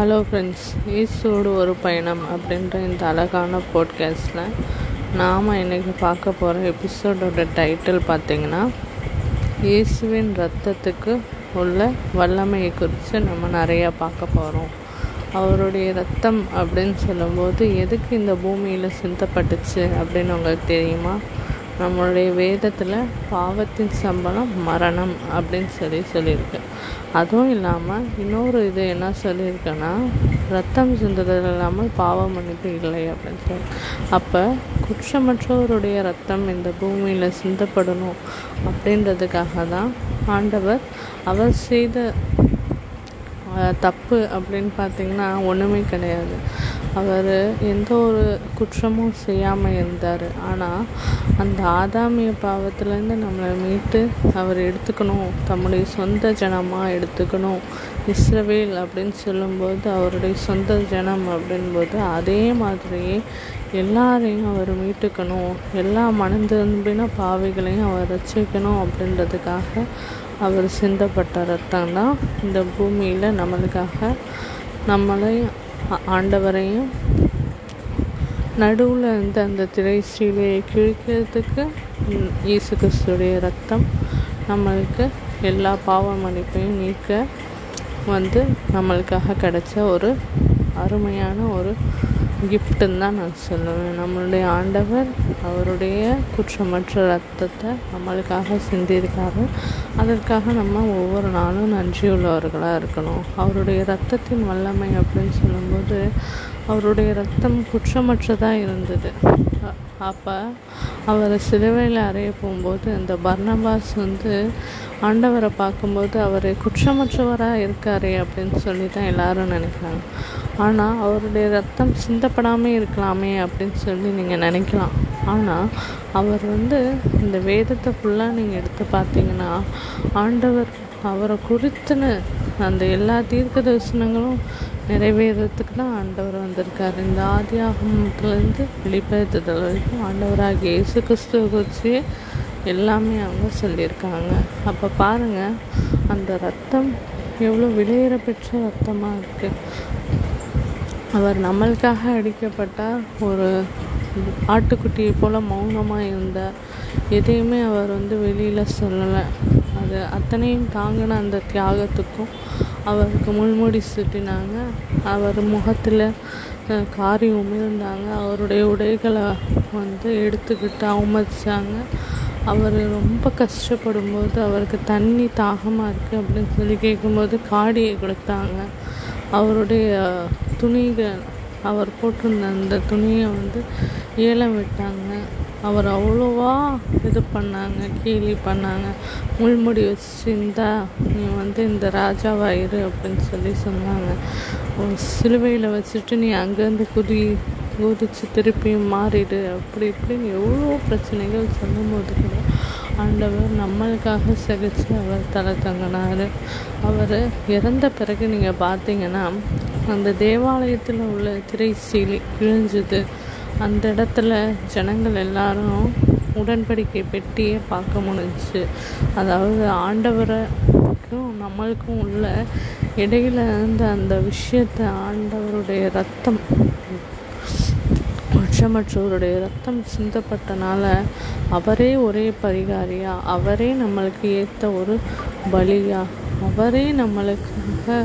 Hello friends ஈஸோடு ஒரு பயணம் அப்படின்ற இந்த அழகான போட்காஸ்டில் நாம் இன்றைக்கி பார்க்க போகிற எபிசோடோட டைட்டில் பார்த்திங்கன்னா இயேசுவின் ரத்தத்துக்கு உள்ள வல்லமையை குறித்து நம்ம நிறையா பார்க்க போகிறோம் அவருடைய ரத்தம் அப்படின்னு சொல்லும்போது எதுக்கு இந்த பூமியில் சிந்தப்பட்டுச்சு அப்படின்னு உங்களுக்கு தெரியுமா? நம்மளுடைய வேதத்தில் பாவத்தின் சம்பளம் மரணம் அப்படின்னு சொல்லி சொல்லியிருக்கு. அதுவும் இல்லாமல் இன்னொரு இது என்ன சொல்லியிருக்கேன்னா ரத்தம் சிந்துதல் இல்லாமல் பாவ மன்னிப்பு இல்லை அப்படின்னு சொல்லி. அப்போ குற்றமற்றவருடைய ரத்தம் இந்த பூமியில் சிந்தப்படணும் அப்படின்றதுக்காக தான் ஆண்டவர் அவர் செய்த தப்பு அப்படின்னு பார்த்திங்கன்னா ஒன்றுமே கிடையாது. அவர் எந்த ஒரு குற்றமும் செய்யாமல் இருந்தார். ஆனால் அந்த ஆதாமிய பாவத்துலேருந்து நம்மளை மீட்டு அவர் எடுத்துக்கணும் தம்முடைய சொந்த ஜனமாக எடுத்துக்கணும் இஸ்ரவேல் அப்படின்னு சொல்லும்போது அவருடைய சொந்த ஜனம் அப்படின்போது அதே மாதிரியே எல்லாரையும் அவர் மீட்டுக்கணும் எல்லா மனந்திரும்பின பாவைகளையும் அவர் ரசிக்கணும் அப்படின்றதுக்காக அவர் சிந்தப்பட்ட ரத்தம் தான் இந்த பூமியில் நம்மளுக்காக நம்மளையும் ஆண்டவரையும் நடுவில் இருந்த அந்த திரை சீலையை கிழிக்கிறதுக்கு இயேசு கிறிஸ்துடைய ரத்தம் நம்மளுக்கு எல்லா பாவ மன்னிப்பையும் நீக்க வந்து நம்மளுக்காக கிடைச்ச ஒரு அருமையான ஒரு கிஃப்ட்டுன்னு தான் நான் சொல்லுவேன் நம்மளுடைய ஆண்டவர் அவருடைய குற்றமற்ற ரத்தத்தை நம்மளுக்காக சிந்தியிருக்காரு. அதற்காக நம்ம ஒவ்வொரு நாளும் நன்றியுள்ளவர்களாக இருக்கணும். அவருடைய ரத்தத்தின் வல்லமை அப்படின்னு சொல்லும்போது அவருடைய ரத்தம் குற்றமற்றதாக இருந்தது. அப்போ அவரை சிலுவையில் அறைய போகும்போது அந்த பர்ணபாஸ் வந்து ஆண்டவரை பார்க்கும்போது அவர் குற்றமற்றவராக இருக்காரே அப்படின்னு சொல்லி தான் எல்லாரும் நினைக்கிறாங்க. ஆனால் அவருடைய ரத்தம் சிந்தப்படாமல் இருக்கலாமே அப்படின்னு சொல்லி நீங்கள் நினைக்கலாம். ஆனால் அவர் வந்து இந்த வேதத்தை ஃபுல்லாக நீங்கள் எடுத்து பார்த்தீங்கன்னா ஆண்டவர் அவரை குறித்துன்னு அந்த எல்லா தீர்க்க தரிசனங்களும் நிறைவேறதுக்கு தான் ஆண்டவர் வந்திருக்கார். இந்த ஆதி ஆகமத்துலேருந்து வெளிப்படுத்துதல் வரைக்கும் ஆண்டவராக இயேசு கிறிஸ்துவை குறித்து எல்லாமே அவங்க சொல்லியிருக்காங்க. அப்போ பாருங்கள் அந்த ரத்தம் எவ்வளோ விலையேற பெற்ற ரத்தமாக இருக்குது அவர் நம்மளுக்காக அடிக்கப்பட்ட ஒரு ஆட்டுக்குட்டியை போல் மௌனமாக இருந்தார் எதையுமே அவர் வந்து வெளியில் சொல்லலை. அது அத்தனையும் தாங்கின அந்த தியாகத்துக்கும் அவருக்கு முள்முடி சுட்டினாங்க. அவர் முகத்தில் காரி உமிழ்ந்தாங்க. அவருடைய உடைகளை வந்து எடுத்துக்கிட்டு அவமதித்தாங்க அவர் ரொம்ப கஷ்டப்படும் போது அவருக்கு தண்ணி தாகமாக இருக்குது அப்படின்னு சொல்லி கேட்கும்போது காடியை கொடுத்தாங்க. அவருடைய துணிகள் அவர் போட்டிருந்த அந்த துணியை வந்து ஏலம் விட்டாங்க. அவர் அவ்வளோவா இது பண்ணாங்க கேலி பண்ணாங்க. முள்முடி வச்சுருந்தா நீ வந்து இந்த ராஜாவாயிரு அப்படின்னு சொல்லி சொன்னாங்க. சிலுவையில் வச்சுட்டு நீ அங்கேருந்து குதி குதிச்சு திருப்பியும் மாறிடு. அப்படி இப்படின்னு எவ்வளோ பிரச்சனைகள் சொல்லும்போது கூட ஆண்டவர் நம்மளுக்காக சிகிச்சு அவர் தலை தங்கினார். அவர் இறந்த பிறகு நீங்கள் பார்த்தீங்கன்னா அந்த தேவாலயத்தில் உள்ள திரை சீலி கிழிஞ்சுது. அந்த இடத்துல ஜனங்கள் எல்லாரும் உடன்படிக்கை பெட்டியை பார்க்க முடிஞ்சிச்சு. அதாவது ஆண்டவரைக்கும் நம்மளுக்கும் உள்ள இடையில இருந்த அந்த விஷயத்தை ஆண்டவருடைய ரத்தம் குற்றமற்றவருடைய ரத்தம் சிந்தப்பட்டனால அவரே ஒரே பரிகாரியா அவரே நம்மளுக்கு ஏற்ற ஒரு பலியா அவரே நம்மளுக்காக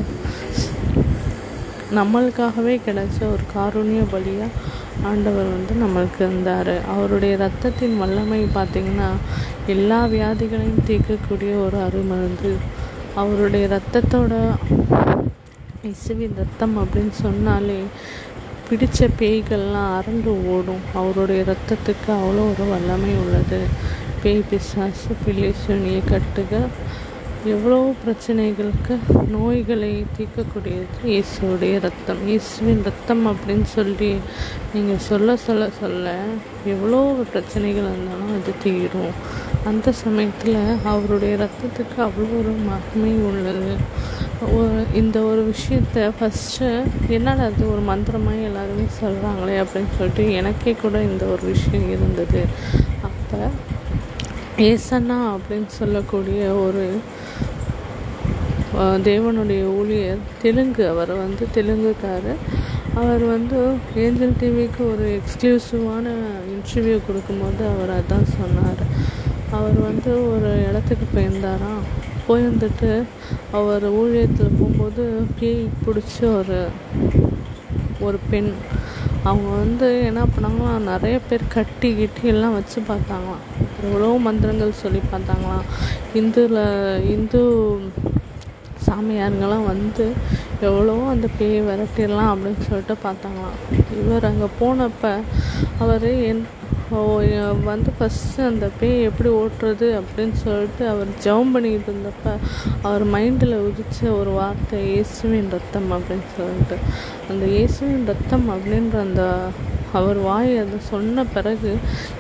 நம்மளுக்காகவே கிடைச்ச ஒரு காரூணிய பலியாக ஆண்டவர் வந்து நம்மளுக்கு இருந்தார். அவருடைய ரத்தத்தின் வல்லமை பார்த்திங்கன்னா எல்லா வியாதிகளையும் தீர்க்கக்கூடிய ஒரு அருமருந்து அவருடைய ரத்தத்தோட இசுவின் ரத்தம் அப்படின்னு சொன்னாலே பிடித்த பேய்கள்லாம் அரண்டு ஓடும். அவருடைய ரத்தத்துக்கு அவ்வளோ ஒரு வல்லமை உள்ளது. பேய் பிசாசு பிள்ளை சுனிய கட்டுகள் எவ்வளோ பிரச்சனைகளுக்கு நோய்களை தீர்க்கக்கூடியது இயேசுடைய ரத்தம் இயேசுவின் ரத்தம் அப்படின்னு சொல்லி நீங்கள் சொல்ல சொல்ல சொல்ல எவ்வளோ பிரச்சனைகள் இருந்தாலும் அது தீரும். அந்த சமயத்தில் அவருடைய ரத்தத்துக்கு அவ்வளோ ஒரு மகிமை உள்ளது. இந்த ஒரு விஷயத்த ஃபஸ்ட்டு என்னடா அது ஒரு மந்திரமாக எல்லாருமே சொல்கிறாங்களே அப்படின்னு சொல்லிட்டு எனக்கே கூட இந்த ஒரு விஷயம் இருந்தது. அப்போ ஏசன்னா அப்படின்னு சொல்லக்கூடிய ஒரு தேவனுடைய ஊழியர் தெலுங்கு அவர் வந்து தெலுங்குக்காரர் அவர் வந்து ஏஞ்சல் டிவிக்கு ஒரு எக்ஸ்க்ளூசிவான இன்டர்வியூ கொடுக்கும்போது அவர் அதான் சொன்னார். அவர் வந்து ஒரு இடத்துக்கு போயிருந்தாராம் போயிருந்துட்டு அவர் ஊழியத்தில் போகும்போது பேய் பிடிச்ச ஒரு ஒரு பெண். அவங்க வந்து என்ன பண்ணாங்களாம் நிறைய பேர் கட்டி கிட்டி எல்லாம் வச்சு பார்த்தாங்களாம். எவ்வளோ மந்திரங்கள் சொல்லி பார்த்தாங்களாம். இந்துல இந்து சாமியாருங்கெல்லாம் வந்து எவ்வளோ அந்த பேயை விரட்டிடலாம் அப்படின்னு சொல்லிட்டு பார்த்தாங்களாம். இவர் அங்கே போனப்ப அவர் என் வந்து ஃபஸ்ட்டு அந்த பேய் எப்படி ஓட்டுறது அப்படின்னு சொல்லிட்டு அவர் ஜெபம் பண்ணிக்கிட்டு இருந்தப்ப அவர் மைண்டில் உதிச்ச ஒரு வார்த்தை இயேசுவின் ரத்தம் அப்படின்னு சொல்லிட்டு. அந்த இயேசுவின் ரத்தம் அப்படின்ற அந்த அவர் வாய் அதை சொன்ன பிறகு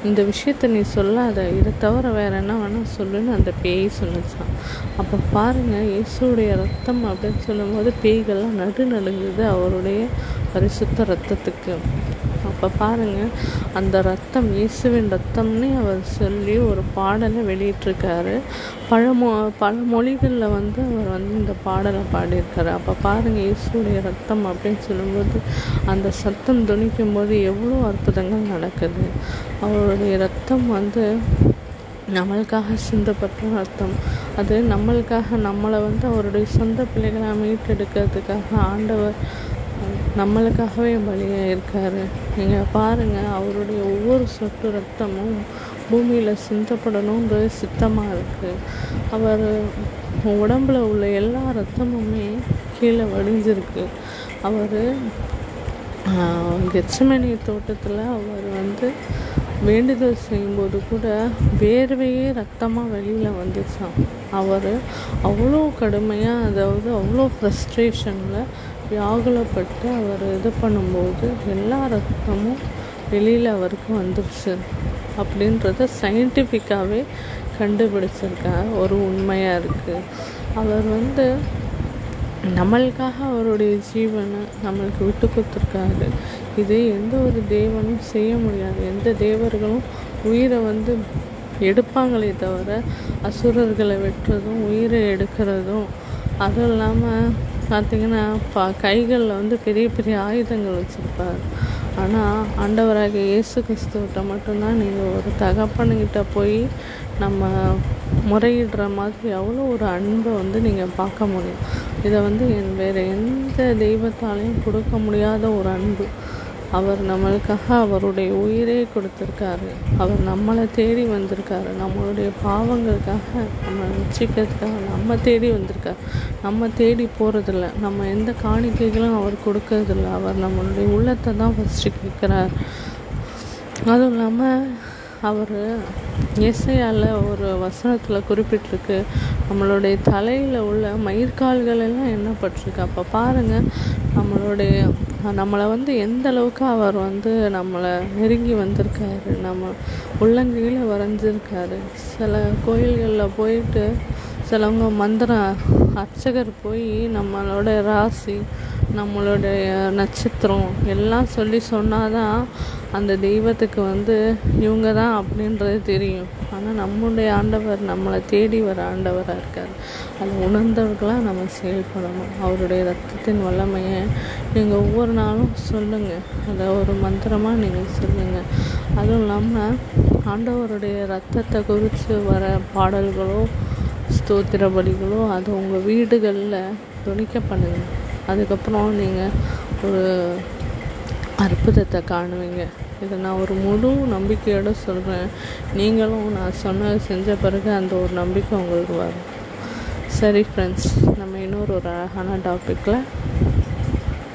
இந்த விஷயத்தை நீ சொல்லாத இதை தவிர வேறு என்ன வேணால் சொல்லுன்னு அந்த பேய் சொன்னுச்சான் அப்போ பாருங்கள் இயேசுடைய ரத்தம் அப்படின்னு சொல்லும்போது பேய்கள்லாம் நடு நடுங்குது அவருடைய பரிசுத்த ரத்தத்துக்கு. அப்போ பாருங்கள் அந்த ரத்தம் இயேசுவின் ரத்தம்னே அவர் சொல்லி ஒரு பாடலை வெளியிட்டிருக்காரு. பல மொ பல மொழிகளில் வந்து அவர் வந்து இந்த பாடலை பாடியிருக்காரு. அப்போ பாருங்கள் இயேசுடைய ரத்தம் அப்படின்னு சொல்லும்போது அந்த சத்தம் துணிக்கும் போது எவ்வளோ அற்புதங்கள் நடக்குது. அவருடைய ரத்தம் வந்து நம்மளுக்காக சிந்தப்பட்ட ரத்தம். அது நம்மளுக்காக நம்மளை வந்து அவருடைய சொந்த பிள்ளைகளாக மீட்டெடுக்கிறதுக்காக ஆண்டவர் நம்மளுக்காகவே பலியாக இருக்காரு. நீங்கள் பாருங்கள் அவருடைய ஒவ்வொரு சொட்டு ரத்தமும் பூமியில் சிந்தப்படணுன்றது சித்தமாக இருக்குது அவர் உடம்புல உள்ள எல்லா ரத்தமுமே கீழே வடிஞ்சிருக்கு. அவர் கெச்சமணி தோட்டத்தில் அவர் வந்து வேண்டுதல் செய்யும்போது கூட வேர்வையே ரத்தமாக வெளியில் வந்துச்சாம். அவர் அவ்வளோ கடுமையாக அதாவது அவ்வளோ ஃப்ரஸ்ட்ரேஷனில் வியாகுலப்பட்டு அவர் இது பண்ணும்போது எல்லா ரத்தமும் வெளியில் அவருக்கு வந்துருச்சு அப்படின்றத சயின்டிஃபிக்காகவே கண்டுபிடிச்சிருக்காங்க ஒரு உண்மையாக இருக்குது அவர் வந்து நம்மளுக்காக அவருடைய ஜீவனை நம்மளுக்கு விட்டு கொடுத்துருக்காரு. இது எந்த ஒரு தேவனும் செய்ய முடியாது. எந்த தேவர்களும் உயிரை வந்து எடுப்பாங்களே தவிர அசுரர்களை வெட்டுறதும் உயிரை எடுக்கிறதும் அதுவும் இல்லாமல் பார்த்திங்கன்னா பா கைகளில் வந்து பெரிய பெரிய ஆயுதங்கள் வச்சுருப்பார். ஆனால் ஆண்டவராக இயேசு கிறிஸ்துவிட்ட மட்டும்தான் நீங்கள் ஒரு தகப்பனுக்கிட்ட போய் நம்ம முறையிடுற மாதிரி அவ்வளோ ஒரு அன்பை வந்து நீங்கள் பார்க்க முடியும். இதை வந்து என் வேறு எந்த தெய்வத்தாலையும் கொடுக்க முடியாத ஒரு அன்பு. அவர் நம்மளுக்காக அவருடைய உயிரே கொடுத்துருக்காரு. அவர் நம்மளை தேடி வந்திருக்காரு. நம்மளுடைய பாவங்களுக்காக நம்ம ரட்சிக்கிறதுக்காக நம்ம தேடி வந்திருக்கார். நம்ம தேடி போகிறதில்ல நம்ம எந்த காணிக்கைகளும் அவர் கொடுக்கறதில்ல. அவர் நம்மளுடைய உள்ளத்தை தான் ஃபஸ்ட்டு கேட்குறார். அதுவும் இல்லாமல் அவர் இசையால் ஒரு வசனத்தில் குறிப்பிட்டிருக்கு. நம்மளுடைய தலையில் உள்ள மயிர்கால்கள் எல்லாம் எண்ணப்பட்டிருக்கு அப்போ பாருங்கள் நம்மளுடைய நம்மளை வந்து எந்த அளவுக்கு அவர் வந்து நம்மளை நெருங்கி வந்திருக்காரு நம்ம உள்ளங்கையில் வரைஞ்சிருக்காரு. சில கோயில்களில் போயிட்டு சிலவங்க மந்திரம் அர்ச்சகர் போய் நம்மளோட ராசி நம்மளுடைய நட்சத்திரம் எல்லாம் சொல்லி சொன்னால் தான் அந்த தெய்வத்துக்கு வந்து இவங்க தான் அப்படின்றது தெரியும். ஆனால் நம்முடைய ஆண்டவர் நம்மளை தேடி வர ஆண்டவராக இருக்கார். அதை உணர்ந்தவர்களாக நம்ம செயல்படணும். அவருடைய ரத்தத்தின் வல்லமையை நீங்கள் ஒவ்வொரு நாளும் சொல்லுங்கள் அதை ஒரு மந்திரமாக நீங்கள் சொல்லுங்கள் அதுவும் இல்லாமல் ஆண்டவருடைய ரத்தத்தை குறித்து வர பாடல்களோ ஸ்தோத்திர பலிகளோ அது உங்கள் வீடுகளில் துணிக்க பண்ணுங்கள் அதுக்கப்புறம் நீங்கள் ஒரு அற்புதத்தை காணுவீங்க. இதை நான் ஒரு முழு நம்பிக்கையோடு சொல்கிறேன் நீங்களும் நான் சொன்ன செஞ்ச பிறகு அந்த ஒரு நம்பிக்கை உங்களுக்கு வரும். சரி ஃப்ரெண்ட்ஸ் நம்ம இன்னொரு ஒரு அழகான டாப்பிக்கில்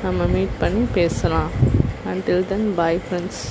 நம்ம மீட் பண்ணி பேசலாம். Until then bye friends